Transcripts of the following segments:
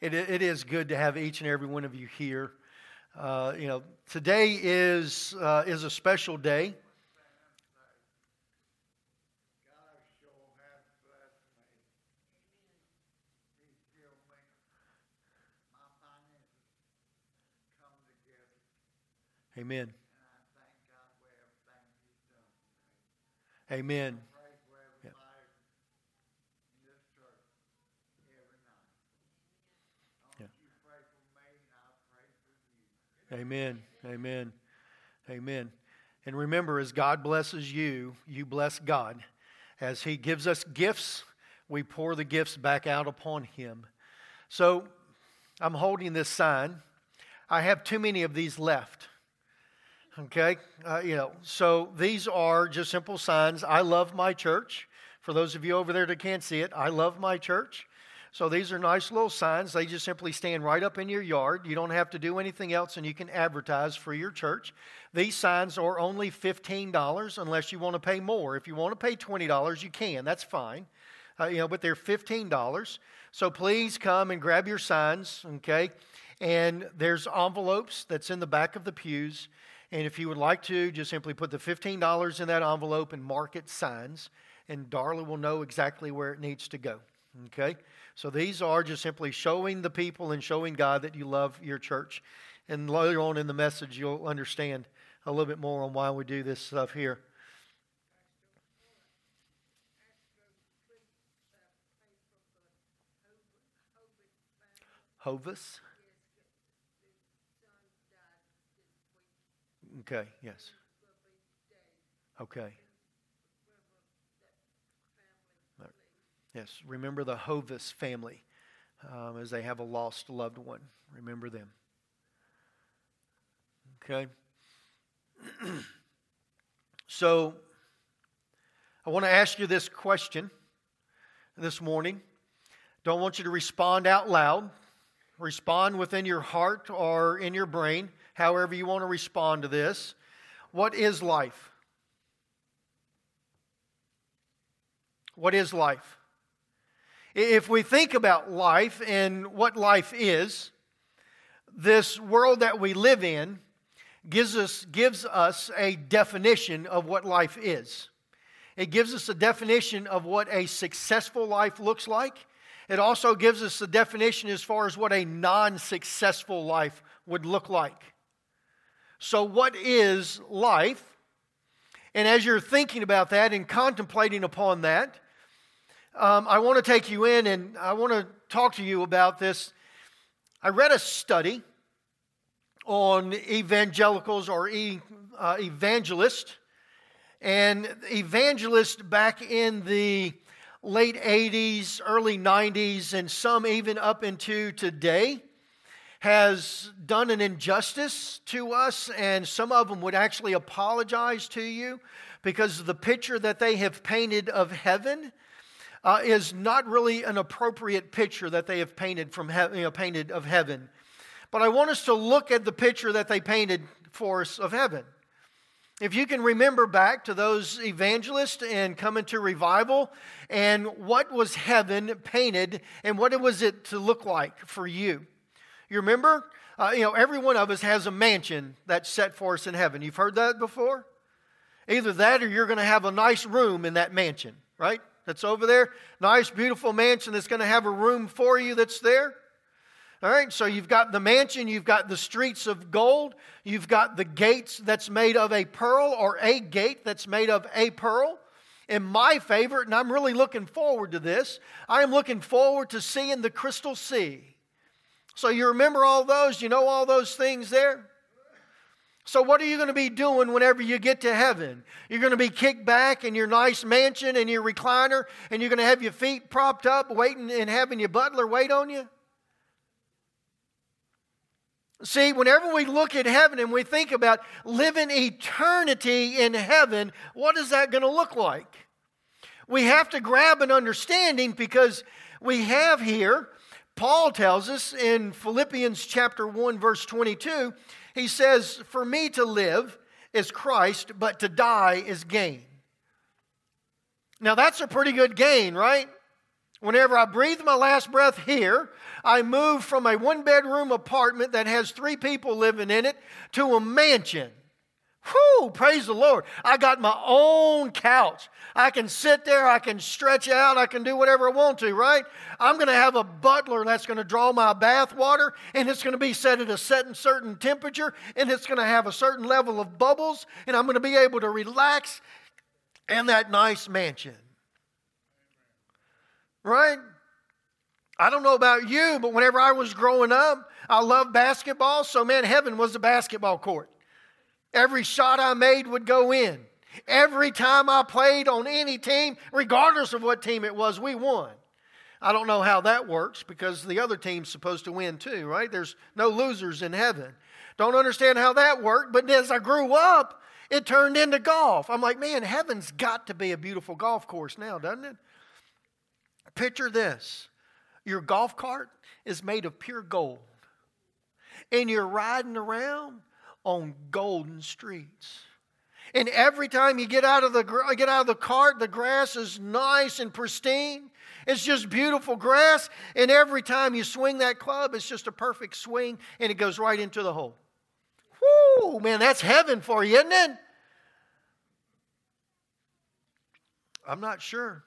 It, it is good to have each and every one of you here. Uh, you know, today is, uh, is a special day. Amen. Amen. Amen. Amen. Amen. And remember, as God blesses you, you bless God. As He gives us gifts, we pour the gifts back out upon Him. So I'm holding this sign. I have too many of these left. Okay? Uh, you know, so these are just simple signs. I love my church. For those of you over there that can't see it, I love my church. So these are nice little signs. They just simply stand right up in your yard. You don't have to do anything else, and you can advertise for your church. These signs are only $15 unless you want to pay more. If you want to pay $20, you can. That's fine. Uh, you know, but they're $15. So please come and grab your signs, okay? And there's envelopes that's in the back of the pews. And if you would like to, just simply put the $15 in that envelope and mark it signs, and Darla will know exactly where it needs to go. Okay? So these are just simply showing the people and showing God that you love your church. And later on in the message, you'll understand a little bit more on why we do this stuff here. Hovis? Okay, yes. Okay. Yes, remember the Hovis family um, as they have a lost loved one. Remember them. Okay? so, I want to ask you this question this morning. Don't want you to respond out loud. Respond within your heart or in your brain, however you want to respond to this. What is life? What is life? If we think about life and what life is, this world that we live in gives us, gives us a definition of what life is. It gives us a definition of what a successful life looks like. It also gives us a definition as far as what a non successful life would look like. So, what is life? And as you're thinking about that and contemplating upon that, um, I want to take you in and I want to talk to you about this. I read a study on evangelicals or e, uh, evangelist, and evangelist back in the late 80s, early 90s, and some even up into today has done an injustice to us, and some of them would actually apologize to you because of the picture that they have painted of heaven uh, is not really an appropriate picture that they have painted from he- you know, painted of heaven. But I want us to look at the picture that they painted for us of heaven. If you can remember back to those evangelists and coming to revival, and what was heaven painted, and what was it to look like for you? You remember? Uh, you know, every one of us has a mansion that's set for us in heaven. You've heard that before? Either that or you're going to have a nice room in that mansion, right? That's over there. Nice, beautiful mansion that's going to have a room for you that's there. All right, so you've got the mansion, you've got the streets of gold, you've got the gates that's made of a pearl or a gate that's made of a pearl. And my favorite, and I'm really looking forward to this, I am looking forward to seeing the crystal sea. So you remember all those? You know all those things there? So, what are you going to be doing whenever you get to heaven? You're going to be kicked back in your nice mansion and your recliner, and you're going to have your feet propped up, waiting and having your butler wait on you? See, whenever we look at heaven and we think about living eternity in heaven, what is that going to look like? We have to grab an understanding because we have here, Paul tells us in Philippians chapter 1, verse 22 he says, For me to live is Christ, but to die is gain. Now, that's a pretty good gain, right? Whenever I breathe my last breath here, I move from a one bedroom apartment that has three people living in it to a mansion. Whew, praise the Lord. I got my own couch. I can sit there, I can stretch out, I can do whatever I want to, right? I'm going to have a butler that's going to draw my bath water, and it's going to be set at a certain, certain temperature, and it's going to have a certain level of bubbles, and I'm going to be able to relax in that nice mansion. Right? I don't know about you, but whenever I was growing up, I loved basketball, so man, heaven was a basketball court. Every shot I made would go in. Every time I played on any team, regardless of what team it was, we won. I don't know how that works because the other team's supposed to win too, right? There's no losers in heaven. Don't understand how that worked, but as I grew up, it turned into golf. I'm like, man, heaven's got to be a beautiful golf course now, doesn't it? Picture this your golf cart is made of pure gold, and you're riding around on golden streets. And every time you get out of the get out of the cart, the grass is nice and pristine. It's just beautiful grass, and every time you swing that club, it's just a perfect swing, and it goes right into the hole. Whoo, man, that's heaven for you, isn't it? I'm not sure.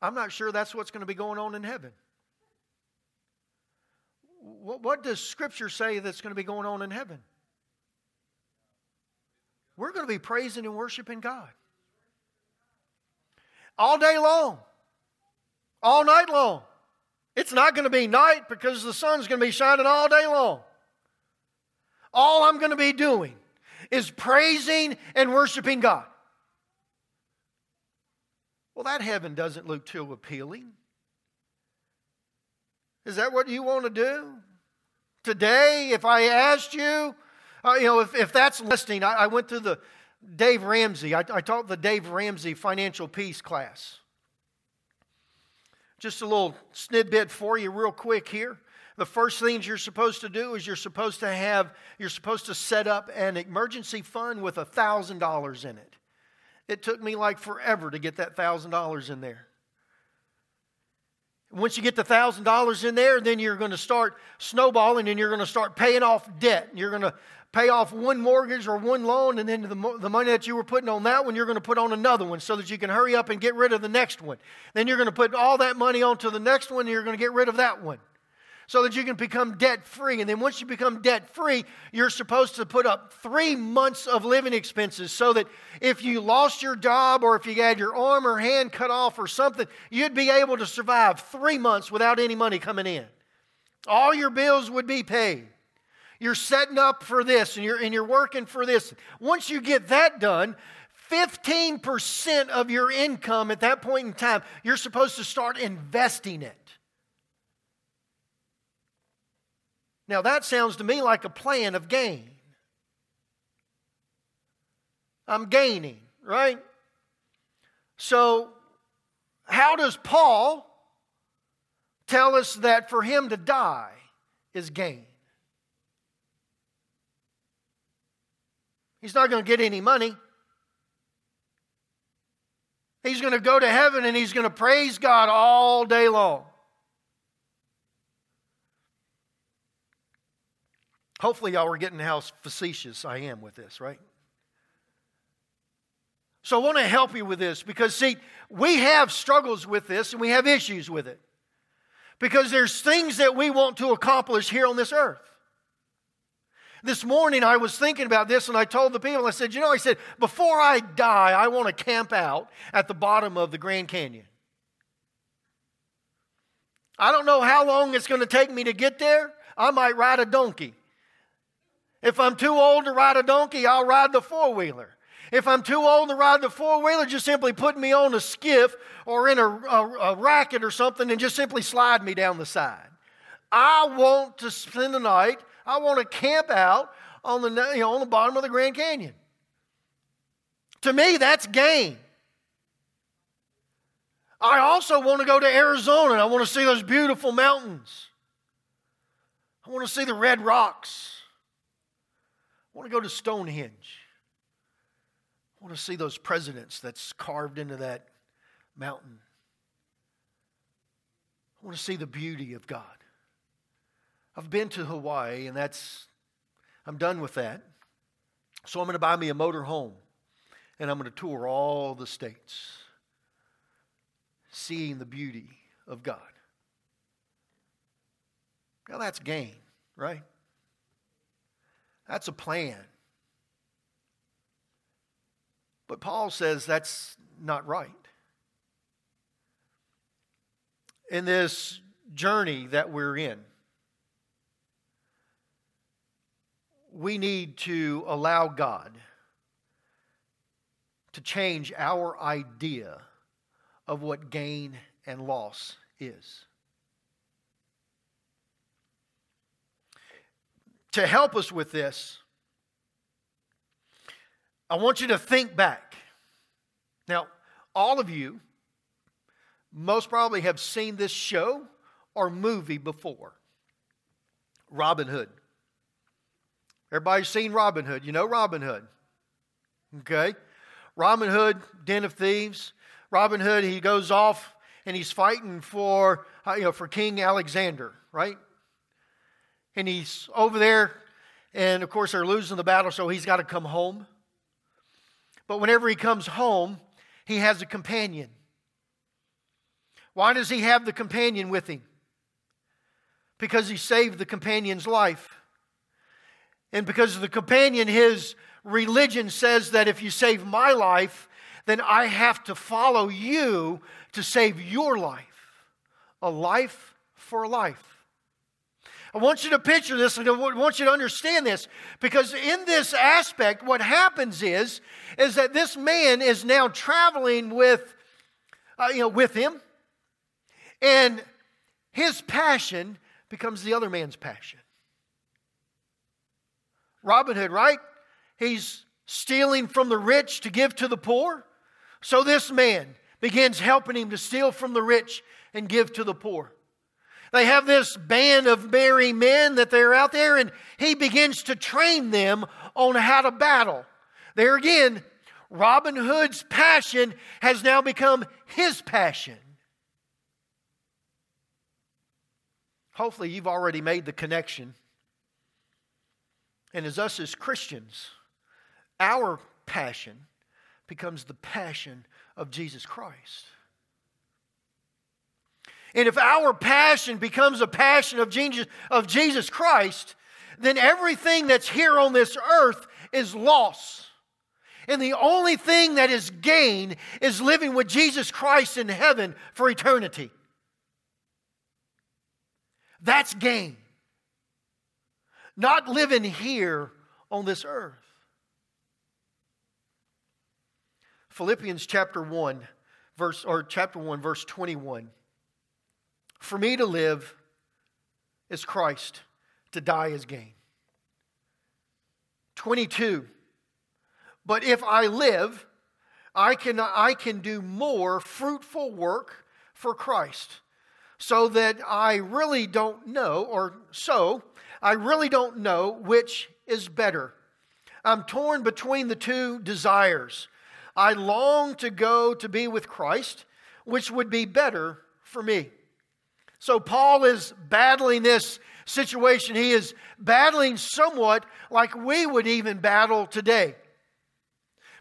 I'm not sure that's what's going to be going on in heaven. What what does Scripture say that's going to be going on in heaven? We're going to be praising and worshiping God all day long, all night long. It's not going to be night because the sun's going to be shining all day long. All I'm going to be doing is praising and worshiping God. Well, that heaven doesn't look too appealing. Is that what you want to do? Today, if I asked you, uh, you know, if, if that's listening, I, I went to the Dave Ramsey, I, I taught the Dave Ramsey financial peace class. Just a little snippet for you, real quick here. The first things you're supposed to do is you're supposed to have, you're supposed to set up an emergency fund with $1,000 in it. It took me like forever to get that $1,000 in there. Once you get the thousand dollars in there, then you're going to start snowballing and you're going to start paying off debt. You're going to pay off one mortgage or one loan, and then the, the money that you were putting on that one, you're going to put on another one so that you can hurry up and get rid of the next one. Then you're going to put all that money onto the next one, and you're going to get rid of that one so that you can become debt free. And then once you become debt free, you're supposed to put up three months of living expenses so that if you lost your job or if you had your arm or hand cut off or something, you'd be able to survive three months without any money coming in. All your bills would be paid. You're setting up for this and you're, and you're working for this. Once you get that done, 15% of your income at that point in time, you're supposed to start investing it. Now, that sounds to me like a plan of gain. I'm gaining, right? So, how does Paul tell us that for him to die is gain? He's not going to get any money. He's going to go to heaven and he's going to praise God all day long. Hopefully, y'all are getting how facetious I am with this, right? So, I want to help you with this because, see, we have struggles with this and we have issues with it. Because there's things that we want to accomplish here on this earth. This morning I was thinking about this and I told the people, I said, you know, I said, before I die, I want to camp out at the bottom of the Grand Canyon. I don't know how long it's going to take me to get there. I might ride a donkey. If I'm too old to ride a donkey, I'll ride the four wheeler. If I'm too old to ride the four wheeler, just simply put me on a skiff or in a, a, a, racket or something and just simply slide me down the side. I want to spend the night, I want to camp out on the, you know, on the bottom of the Grand Canyon. To me, that's gain. I also want to go to Arizona and I want to see those beautiful mountains. I want to see the red rocks. I want to go to Stonehenge. I want to see those presidents that's carved into that mountain. I want to see the beauty of God. I've been to Hawaii, and that's, I'm done with that. So I'm going to buy me a motor home, and I'm going to tour all the states, seeing the beauty of God. Now that's gain, right? That's a plan. But Paul says that's not right. In this journey that we're in, we need to allow God to change our idea of what gain and loss is. To help us with this, I want you to think back. Now, all of you most probably have seen this show or movie before Robin Hood. Everybody's seen Robin Hood. You know Robin Hood. Okay? Robin Hood, Den of Thieves. Robin Hood, he goes off and he's fighting for, uh, you know, for King Alexander, right? And he's over there, and of course they're losing the battle, so he's got to come home. But whenever he comes home, he has a companion. Why does he have the companion with him? Because he saved the companion's life. And because of the companion, his religion says that if you save my life, then I have to follow you to save your life. A life for a life. I want you to picture this and I want you to understand this because in this aspect, what happens is, is that this man is now traveling with, uh, you know, with him, and his passion becomes the other man's passion. Robin Hood, right? He's stealing from the rich to give to the poor. So this man begins helping him to steal from the rich and give to the poor. They have this band of merry men that they're out there, and he begins to train them on how to battle. There again, Robin Hood's passion has now become his passion. Hopefully, you've already made the connection and as us as Christians, our passion becomes the passion of Jesus Christ. And if our passion becomes a passion of Jesus, of Jesus Christ, then everything that's here on this earth is loss. And the only thing that is gain is living with Jesus Christ in heaven for eternity. That's gain not living here on this earth. Philippians chapter 1 verse or chapter 1 verse 21 For me to live is Christ to die is gain 22 But if I live I can I can do more fruitful work for Christ so that I really don't know or so I really don't know which is better. I'm torn between the two desires. I long to go to be with Christ, which would be better for me. So, Paul is battling this situation. He is battling somewhat like we would even battle today.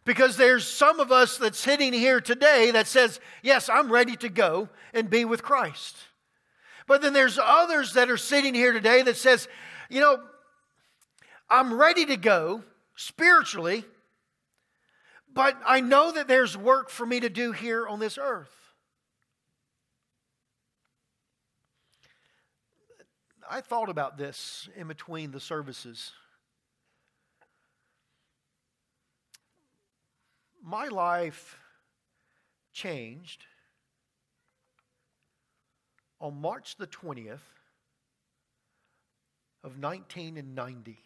Because there's some of us that's sitting here today that says, Yes, I'm ready to go and be with Christ. But then there's others that are sitting here today that says, you know, I'm ready to go spiritually, but I know that there's work for me to do here on this earth. I thought about this in between the services. My life changed on March the 20th, of 1990.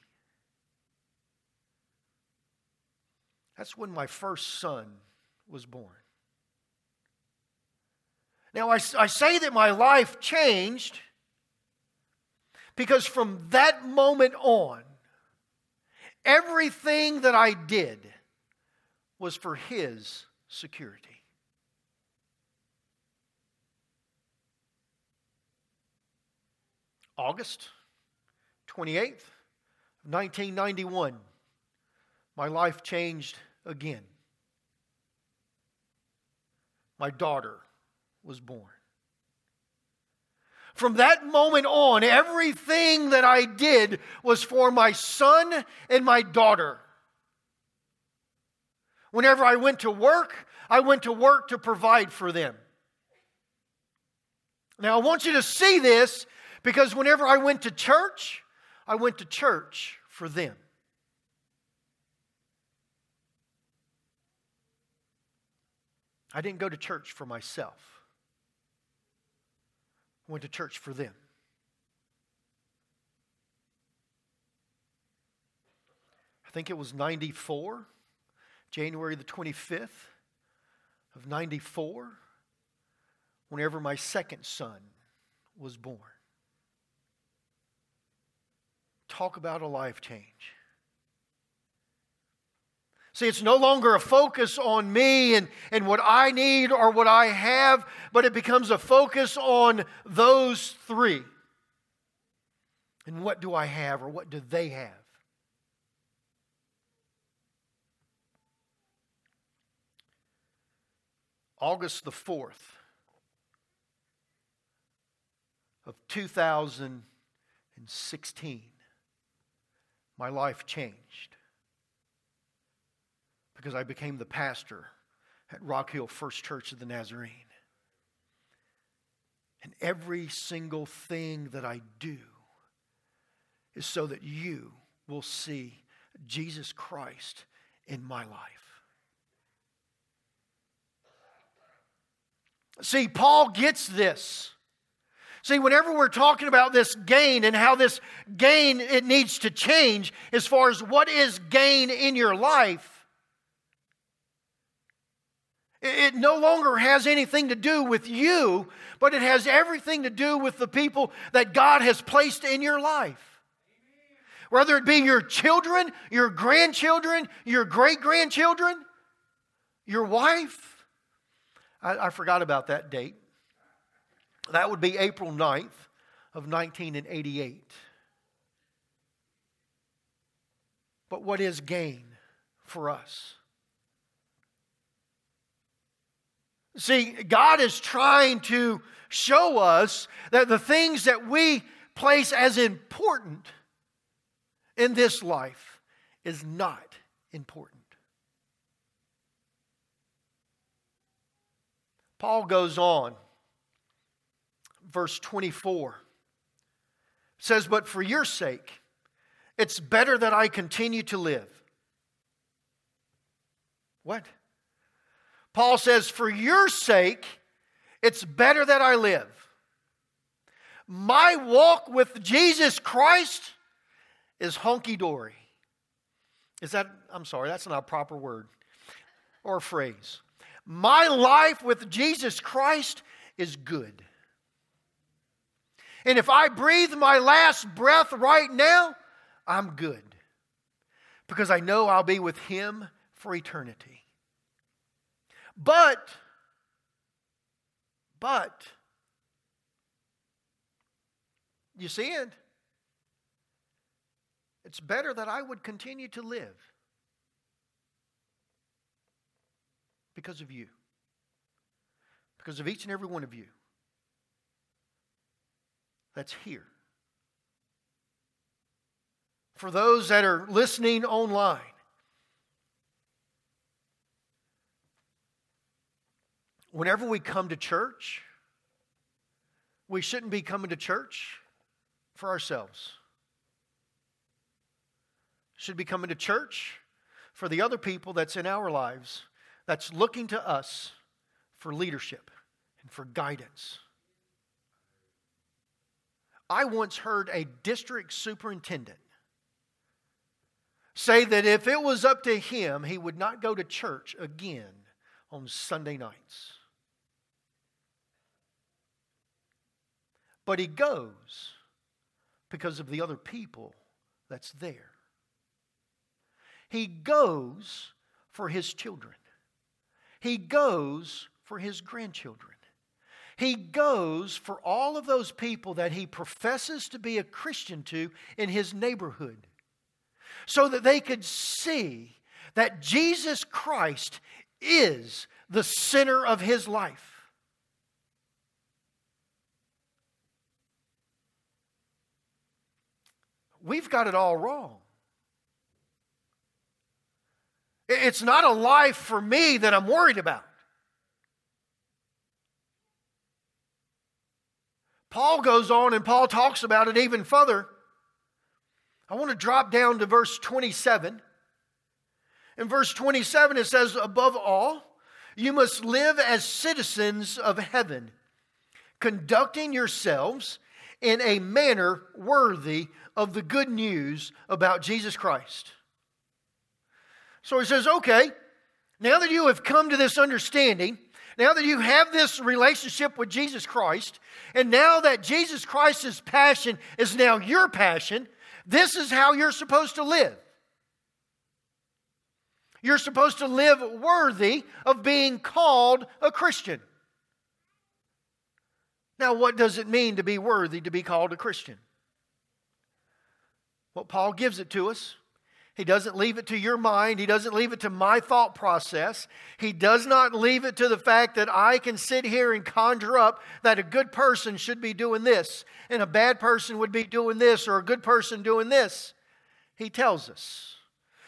That's when my first son was born. Now, I, I say that my life changed because from that moment on, everything that I did was for his security. August 28th, 1991, my life changed again. My daughter was born. From that moment on, everything that I did was for my son and my daughter. Whenever I went to work, I went to work to provide for them. Now, I want you to see this because whenever I went to church, I went to church for them. I didn't go to church for myself. Went to church for them. I think it was 94, January the 25th of 94, whenever my second son was born. Talk about a life change. See, it's no longer a focus on me and, and what I need or what I have, but it becomes a focus on those three. And what do I have or what do they have? August the 4th of 2016, my life changed because I became the pastor at Rock Hill First Church of the Nazarene. And every single thing that I do is so that you will see Jesus Christ in my life. See, Paul gets this. See, whenever we're talking about this gain and how this gain it needs to change as far as what is gain in your life, it no longer has anything to do with you, but it has everything to do with the people that God has placed in your life. Whether it be your children, your grandchildren, your great grandchildren, your wife. I, I, forgot about that date. That would be April 9th of 1988. But what is gain for us? See, God is trying to show us that the things that we place as important in this life is not important. Paul goes on, verse 24 says, But for your sake, it's better that I continue to live. What? Paul says, For your sake, it's better that I live. My walk with Jesus Christ is honky dory. Is that, I'm sorry, that's not a proper word or phrase. My life with Jesus Christ is good. And if I breathe my last breath right now, I'm good. Because I know I'll be with Him for eternity. But, but, you see it? It's better that I would continue to live because of you, because of each and every one of you that's here. For those that are listening online, whenever we come to church, we shouldn't be coming to church for ourselves. Should be coming to church for the other people that's in our lives that's looking to us for leadership and for guidance. I once heard a district superintendent say that if it was up to him, he would not go to church again on Sunday nights. But he goes because of the other people that's there. He goes for his children. He goes for his grandchildren. He goes for all of those people that he professes to be a Christian to in his neighborhood so that they could see that Jesus Christ is the center of his life. We've got it all wrong. It's not a life for me that I'm worried about. Paul goes on and Paul talks about it even further. I want to drop down to verse 27. In verse 27, it says, Above all, you must live as citizens of heaven, conducting yourselves in a manner worthy of the good news about Jesus Christ. So he says, okay, now that you have come to this understanding, now that you have this relationship with Jesus Christ, and now that Jesus Christ's passion is now your passion, this is how you're supposed to live. You're supposed to live worthy of being called a Christian. Now, what does it mean to be worthy to be called a Christian? Well, Paul gives it to us. He doesn't leave it to your mind. He doesn't leave it to my thought process. He does not leave it to the fact that I can sit here and conjure up that a good person should be doing this and a bad person would be doing this or a good person doing this. He tells us.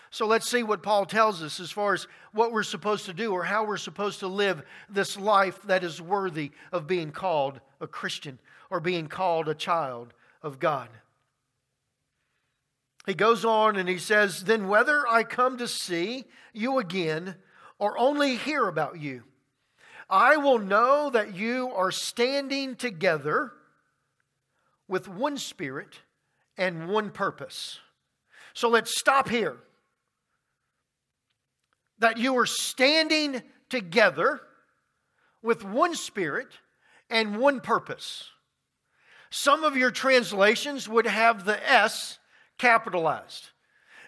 So let's see what Paul tells us as far as what we're supposed to do or how we're supposed to live this life that is worthy of being called a Christian or being called a child of God. He goes on and he says, Then whether I come to see you again or only hear about you, I will know that you are standing together with one spirit and one purpose. So let's stop here. That you are standing together with one spirit and one purpose. Some of your translations would have the S capitalized.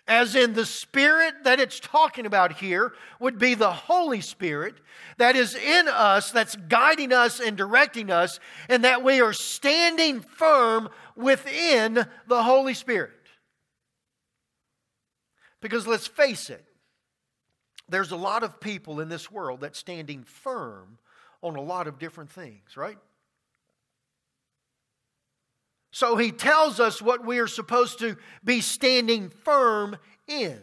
As in, the Spirit that it's talking about here would be the Holy Spirit that is in us, that's guiding us and directing us, and that we are standing firm within the Holy Spirit. Because let's face it, there's a lot of people in this world that's standing firm on a lot of different things, right? So he tells us what we are supposed to be standing firm in.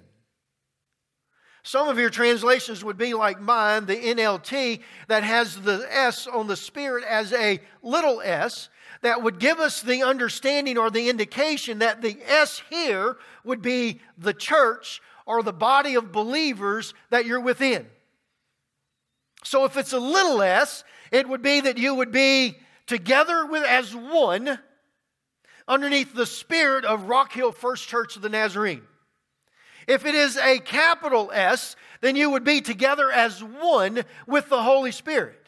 Some of your translations would be like mine, the NLT, that has the S on the Spirit as a little s, that would give us the understanding or the indication that the S here would be the church or the body of believers that you're within. So if it's a little s, it would be that you would be together with as one underneath the spirit of Rock Hill First Church of the Nazarene. If it is a capital S, then you would be together as one with the Holy Spirit.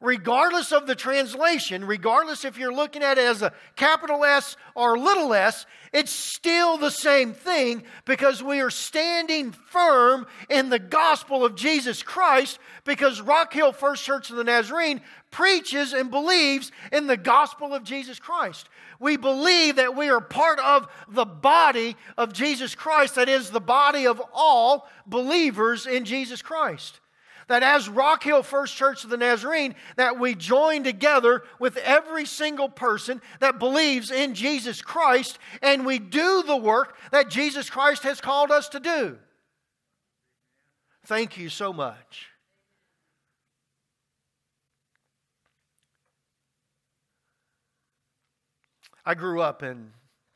Regardless of the translation, regardless if you're looking at it as a capital S or little s, it's still the same thing because we are standing firm in the gospel of Jesus Christ because Rock Hill First Church of the Nazarene preaches and believes in the gospel of Jesus Christ. We believe that we are part of the body of Jesus Christ, that is, the body of all believers in Jesus Christ. That as Rock Hill First Church of the Nazarene, that we join together with every single person that believes in Jesus Christ and we do the work that Jesus Christ has called us to do. Thank you so much. I grew up in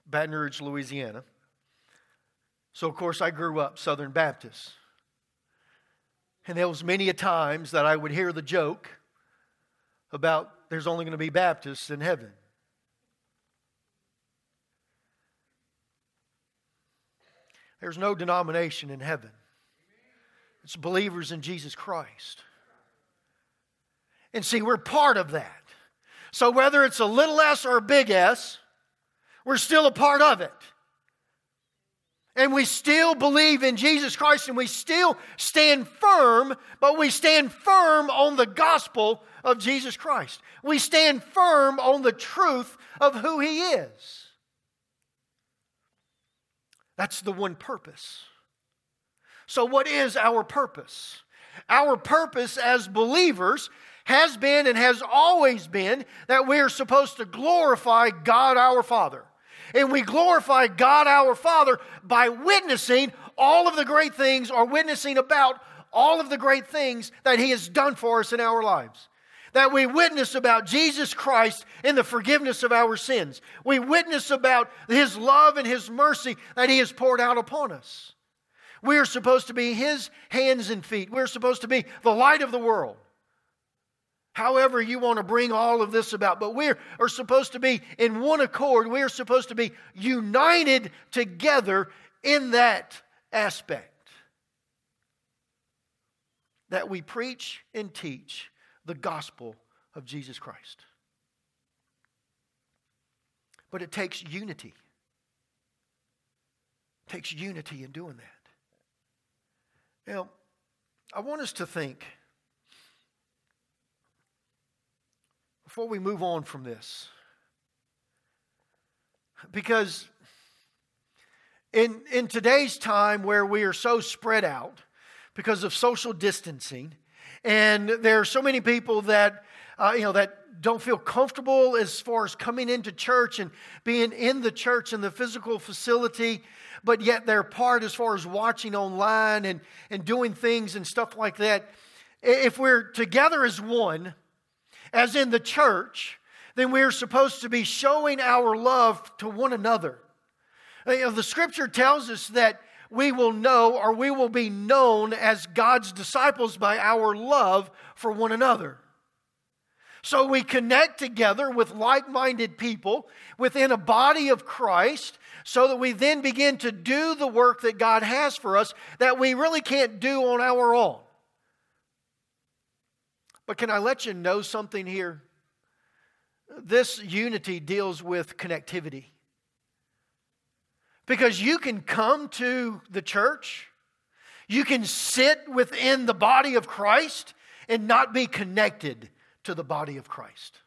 Baton Rouge, Louisiana. So, of course, I grew up Southern Baptist. And there was many a times that I would hear the joke about there's only going to be Baptists in heaven. There's no denomination in heaven. It's believers in Jesus Christ. And see, we're part of that. So whether it's a little s or a big S, we're still a part of it. And we still believe in Jesus Christ and we still stand firm, but we stand firm on the gospel of Jesus Christ. We stand firm on the truth of who He is. That's the one purpose. So, what is our purpose? Our purpose as believers has been and has always been that we are supposed to glorify God our Father. And we glorify God our Father by witnessing all of the great things or witnessing about all of the great things that He has done for us in our lives. That we witness about Jesus Christ in the forgiveness of our sins. We witness about His love and His mercy that He has poured out upon us. We are supposed to be His hands and feet. We're supposed to be the light of the world. However, you want to bring all of this about, but we are supposed to be in one accord. We are supposed to be united together in that aspect. That we preach and teach the gospel of Jesus Christ. But it takes unity. It takes unity in doing that. Now, I want us to think before we move on from this. Because in, in today's time where we are so spread out because of social distancing, and there are so many people that, uh, you know, that don't feel comfortable as far as coming into church and being in the church and the physical facility, but yet they're part as far as watching online and, and doing things and stuff like that. If we're together as one, as in the church, then we are supposed to be showing our love to one another. Uh, you know, the scripture tells us that we will know or we will be known as God's disciples by our love for one another. So we connect together with like minded people within a body of Christ so that we then begin to do the work that God has for us that we really can't do on our own. But can I let you know something here? This unity deals with connectivity. Because you can come to the church, you can sit within the body of Christ and not be connected to the body of Christ.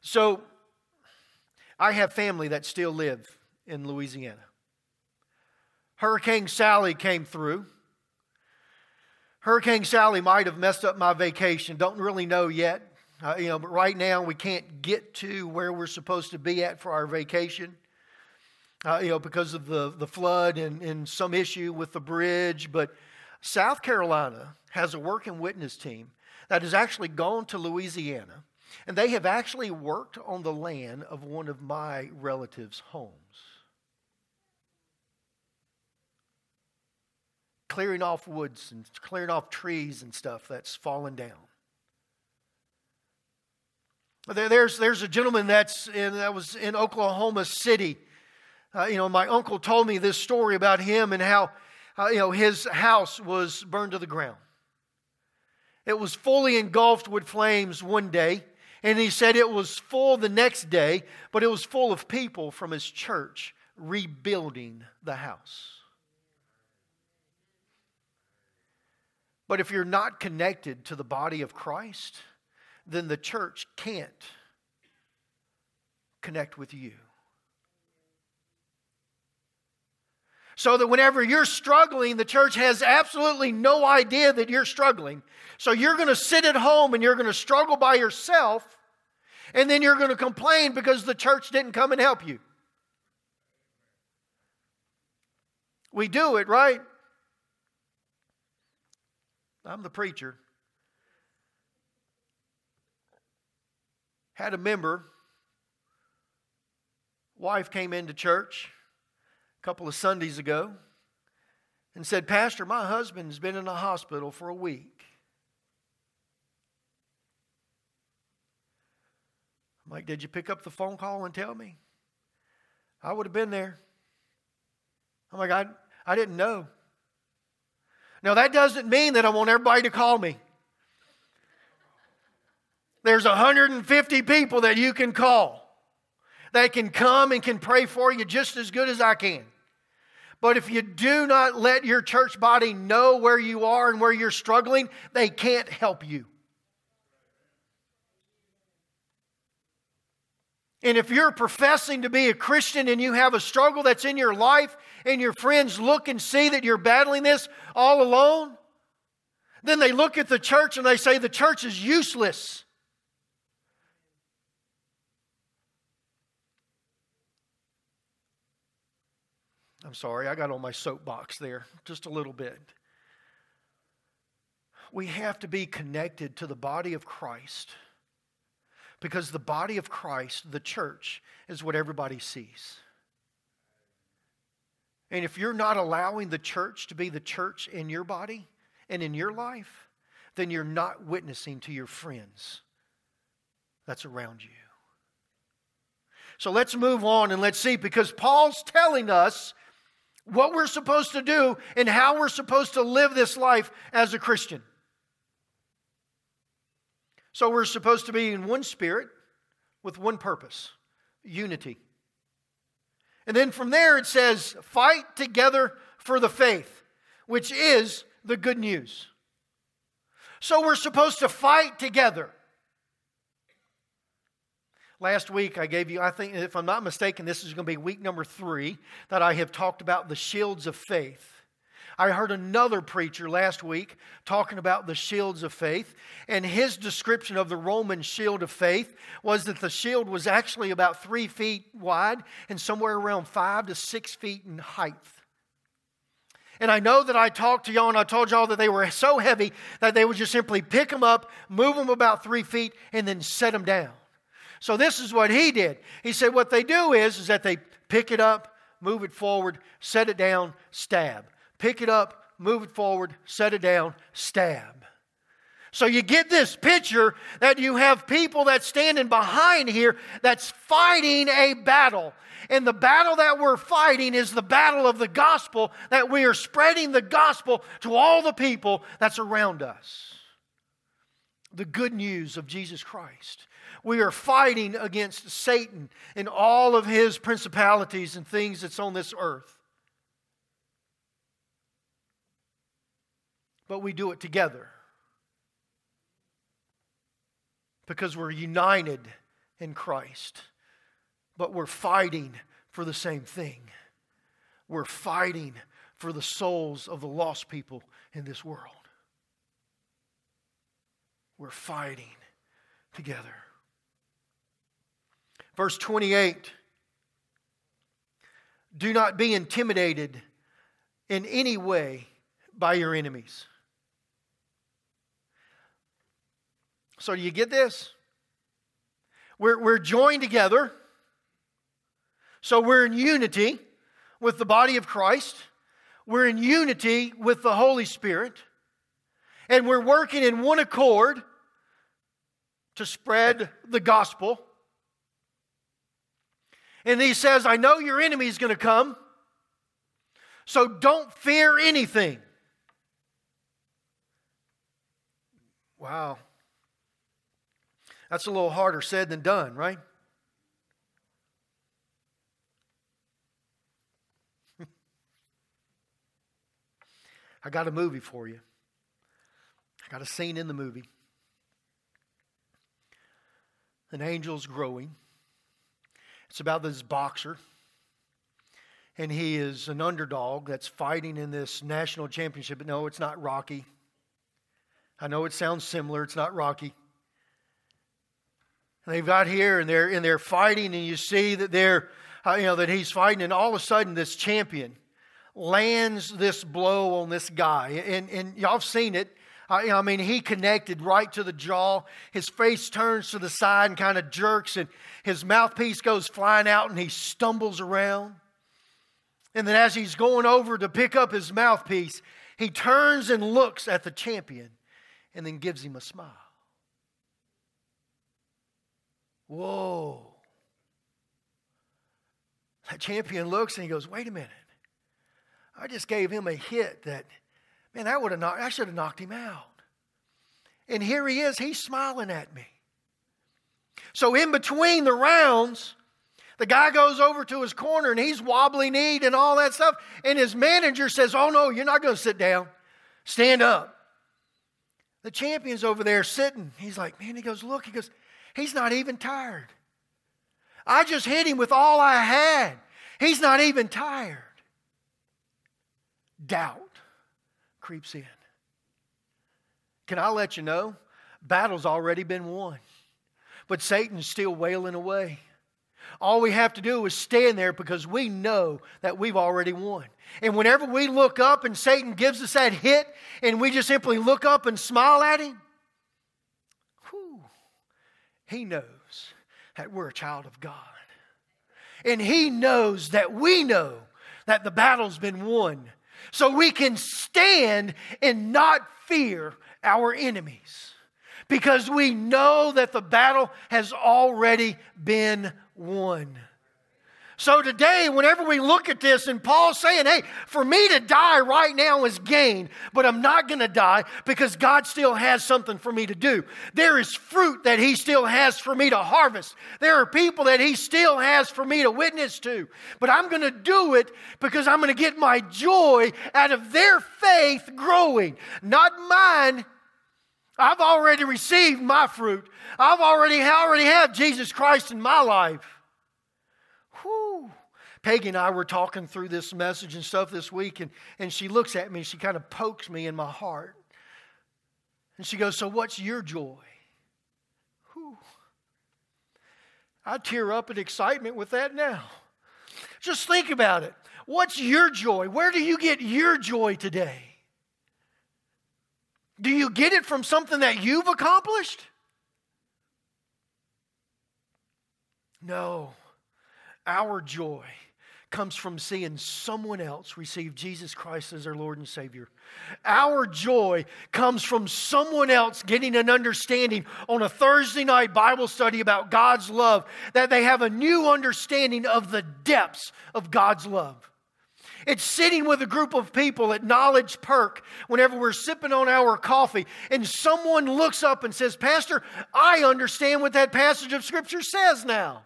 So, I have family that still live in Louisiana. Hurricane Sally came through. Hurricane Sally might have messed up my vacation. Don't really know yet. Uh, you know, but right now we can't get to where we're supposed to be at for our vacation. Uh, you know, because of the, the flood and, and some issue with the bridge. But South Carolina has a working witness team that has actually gone to Louisiana, and they have actually worked on the land of one of my relatives' homes. Clearing off woods and clearing off trees and stuff that's fallen down. There's, there's a gentleman that's in, that was in Oklahoma City. Uh, you know, my uncle told me this story about him and how, uh, you know, his house was burned to the ground. It was fully engulfed with flames one day, and he said it was full the next day, but it was full of people from his church rebuilding the house. But if you're not connected to the body of Christ, then the church can't connect with you. So that whenever you're struggling, the church has absolutely no idea that you're struggling. So you're going to sit at home and you're going to struggle by yourself, and then you're going to complain because the church didn't come and help you. We do it, right? I'm the preacher. Had a member, wife came into church a couple of Sundays ago and said, Pastor, my husband's been in the hospital for a week. I'm like, Did you pick up the phone call and tell me? I would have been there. I'm like, I, I didn't know. Now, that doesn't mean that I want everybody to call me. There's 150 people that you can call. that can come and can pray for you just as good as I can. But if you do not let your church body know where you are and where you're struggling, they can't help you. And if you're professing to be a Christian and you have a struggle that's in your life and your friends look and see that you're battling this all alone, then they look at the church and they say the church is useless. I'm sorry, I got on my soapbox there just a little bit. We have to be connected to the body of Christ because the body of Christ, the church, is what everybody sees. And if you're not allowing the church to be the church in your body and in your life, then you're not witnessing to your friends that's around you. So let's move on and let's see because Paul's telling us what we're supposed to do and how we're supposed to live this life as a Christian. So we're supposed to be in one spirit with one purpose unity. And then from there it says, fight together for the faith, which is the good news. So we're supposed to fight together. Last week, I gave you, I think, if I'm not mistaken, this is going to be week number three that I have talked about the shields of faith. I heard another preacher last week talking about the shields of faith, and his description of the Roman shield of faith was that the shield was actually about three feet wide and somewhere around five to six feet in height. And I know that I talked to y'all and I told y'all that they were so heavy that they would just simply pick them up, move them about three feet, and then set them down. So this is what he did. He said what they do is, is that they pick it up, move it forward, set it down, stab. Pick it up, move it forward, set it down, stab. So you get this picture that you have people that's standing behind here that's fighting a battle. And the battle that we're fighting is the battle of the gospel, that we are spreading the gospel to all the people that's around us. The good news of Jesus Christ. We are fighting against Satan and all of his principalities and things that's on this earth. But we do it together because we're united in Christ. But we're fighting for the same thing. We're fighting for the souls of the lost people in this world. We're fighting together. Verse 28 Do not be intimidated in any way by your enemies. So, do you get this? We're, we're joined together. So, we're in unity with the body of Christ. We're in unity with the Holy Spirit. And we're working in one accord to spread the gospel and he says, I know your enemy is going to come, so don't fear anything. Wow. That's a little harder said than done, right? I got a movie for you. I got a scene in the movie. An angel's growing. It's about this boxer, and he is an underdog that's fighting in this national championship. But no, it's not Rocky. I know it sounds similar. It's not Rocky. And they've got here, and they're and they're fighting, and you see that they're, uh, you know, that he's fighting, and all of a sudden this champion lands this blow on this guy, and and y'all have seen it. I, mean, he connected right to the jaw. His face turns to the side and kind of jerks, and his mouthpiece goes flying out, and he stumbles around. And then, as he's going over to pick up his mouthpiece, he turns and looks at the champion and then gives him a smile. Whoa. That champion looks and he goes, Wait a minute. I just gave him a hit that Man, that would have knocked, I should have knocked him out. And here he is, he's smiling at me. So in between the rounds, The guy goes over to his corner and he's wobbly kneed and all that stuff. And his manager says, Oh, no, you're not going to sit down. Stand up. The champion's over there sitting. He's like, Man, he goes, Look, he goes, He's not even tired. I just hit him with all I had. He's not even tired. Doubt creeps in. Can I let you know? Battle's already been won, but Satan's still wailing away. All we have to do is stand there because we know that we've already won. And whenever we look up and Satan gives us that hit and we just simply look up and smile at him, he knows that we're a child of God. And he knows that we know that the battle's been won. So we can stand and not fear our enemies because we know that the battle has already been won. So today, whenever we look at this, and Paul's saying, hey, for me to die right now is gain, but I'm not going to die because God still has something for me to do. There is fruit that He still has for me to harvest. There are people that He still has for me to witness to. But I'm going to do it because I'm going to get my joy out of their faith growing, not mine. I've already received my fruit. I've already, already had Jesus Christ in my life. Whew. Peggy and I were talking through this message and stuff this week, and, and she looks at me and she kind of pokes me in my heart. And she goes, So what's your joy? Whew. I tear up in excitement with that now. Just think about it. What's your joy? Where do you get your joy today? Do you get it from something that you've accomplished? No. Our joy comes from seeing someone else receive Jesus Christ as their Lord and Savior. Our joy comes from someone else getting an understanding on a Thursday night Bible study about God's love, that they have a new understanding of the depths of God's love. It's sitting with a group of people at Knowledge Perk whenever we're sipping on our coffee, and someone looks up and says, Pastor, I understand what that passage of Scripture says now.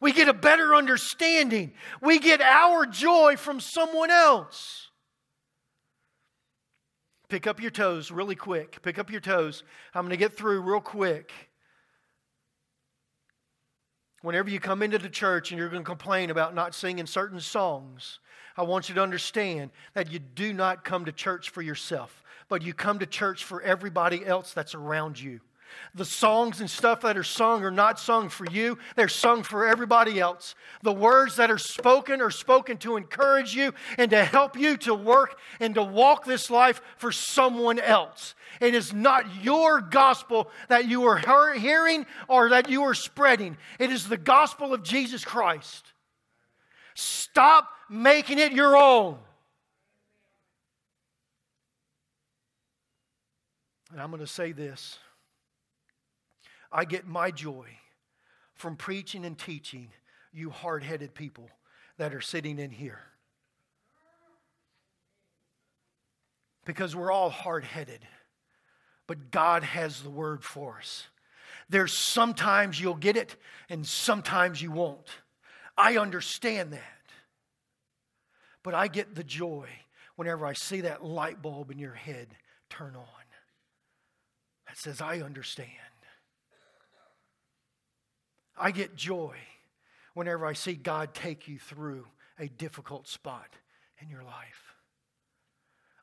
We get a better understanding. We get our joy from someone else. Pick up your toes really quick. Pick up your toes. I'm going to get through real quick. Whenever you come into the church and you're going to complain about not singing certain songs, I want you to understand that you do not come to church for yourself, but you come to church for everybody else that's around you. The songs and stuff that are sung are not sung for you, they're sung for everybody else. The words that are spoken are spoken to encourage you and to help you to work and to walk this life for someone else. It is not your gospel that you are hearing or that you are spreading, it is the gospel of Jesus Christ. Stop making it your own. And I'm going to say this. I get my joy from preaching and teaching you hard headed people that are sitting in here. Because we're all hard headed, but God has the word for us. There's sometimes you'll get it and sometimes you won't. I understand that. But I get the joy whenever I see that light bulb in your head turn on that says, I understand. I get joy whenever I see God take you through a difficult spot in your life.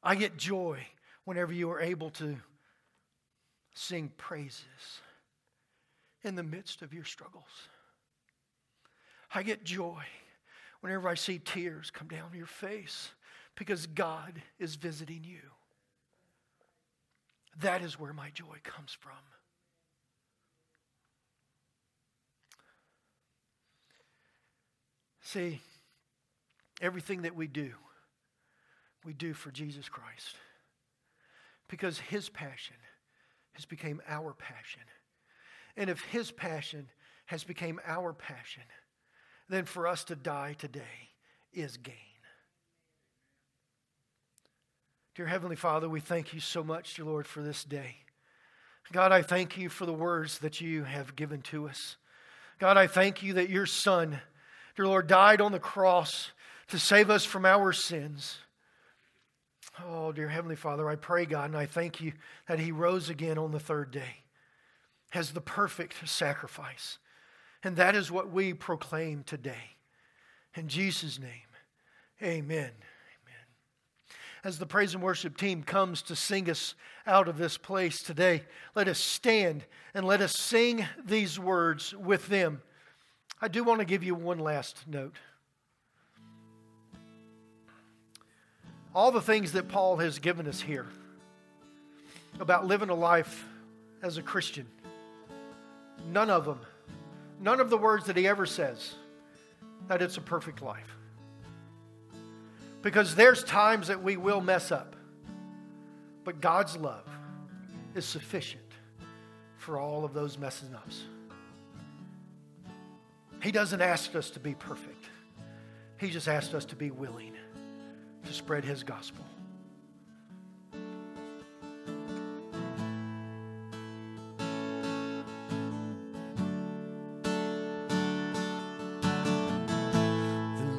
I get joy whenever you are able to sing praises in the midst of your struggles. I get joy whenever I see tears come down your face because God is visiting you. That is where my joy comes from. See, everything that we do, we do for Jesus Christ. Because his passion has become our passion. And if his passion has become our passion, then for us to die today is gain. Dear Heavenly Father, we thank you so much, dear Lord, for this day. God, I thank you for the words that you have given to us. God, I thank you that your Son, dear Lord, died on the cross to save us from our sins. Oh, dear Heavenly Father, I pray, God, and I thank you that He rose again on the third day as the perfect sacrifice. And that is what we proclaim today. In Jesus' name, amen. Amen. As the praise and worship team comes to sing us out of this place today, let us stand and let us sing these words with them. I do want to give you one last note. all the things that Paul has given us here about living a life as a Christian, none of them, none of the words that he ever says that it's a perfect life. Because there's times that we will mess up, but God's love is sufficient for all of those messing ups. He doesn't ask us to be perfect, He just asks us to be willing to spread his gospel.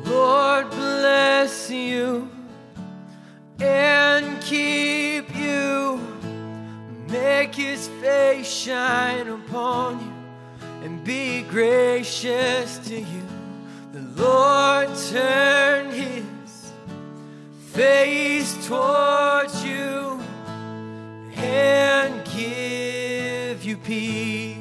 The Lord bless you and keep you, make his face shine upon gracious to you. The Lord turn his face towards you and give you peace.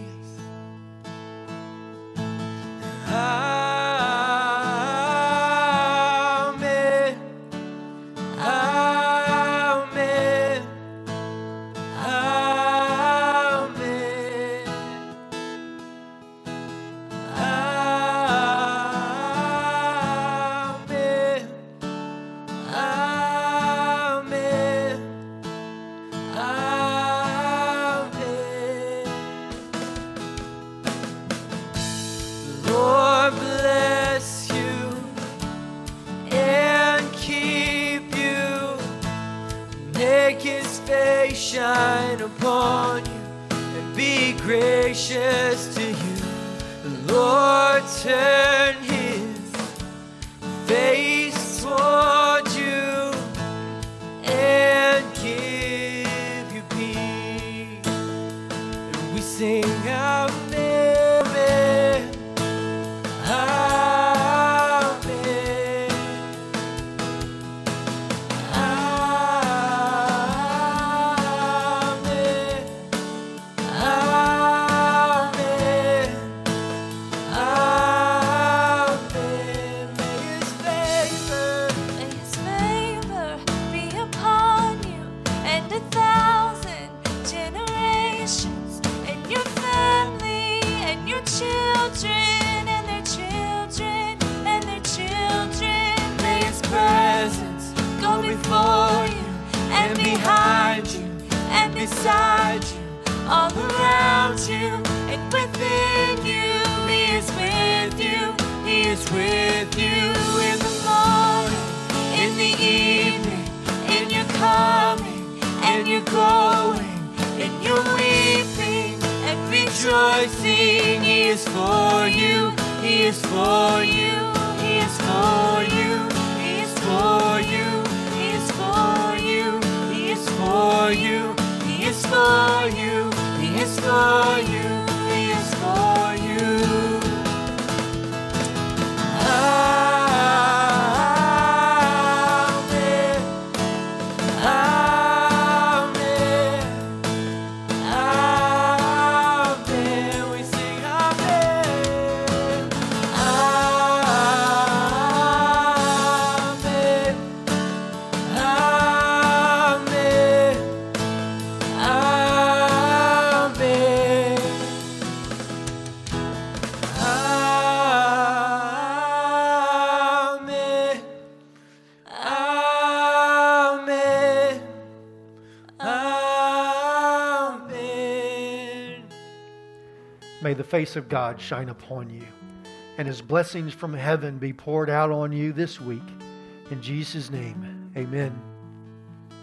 May the face of God shine upon you and his blessings from heaven be poured out on you this week. In Jesus' name, amen.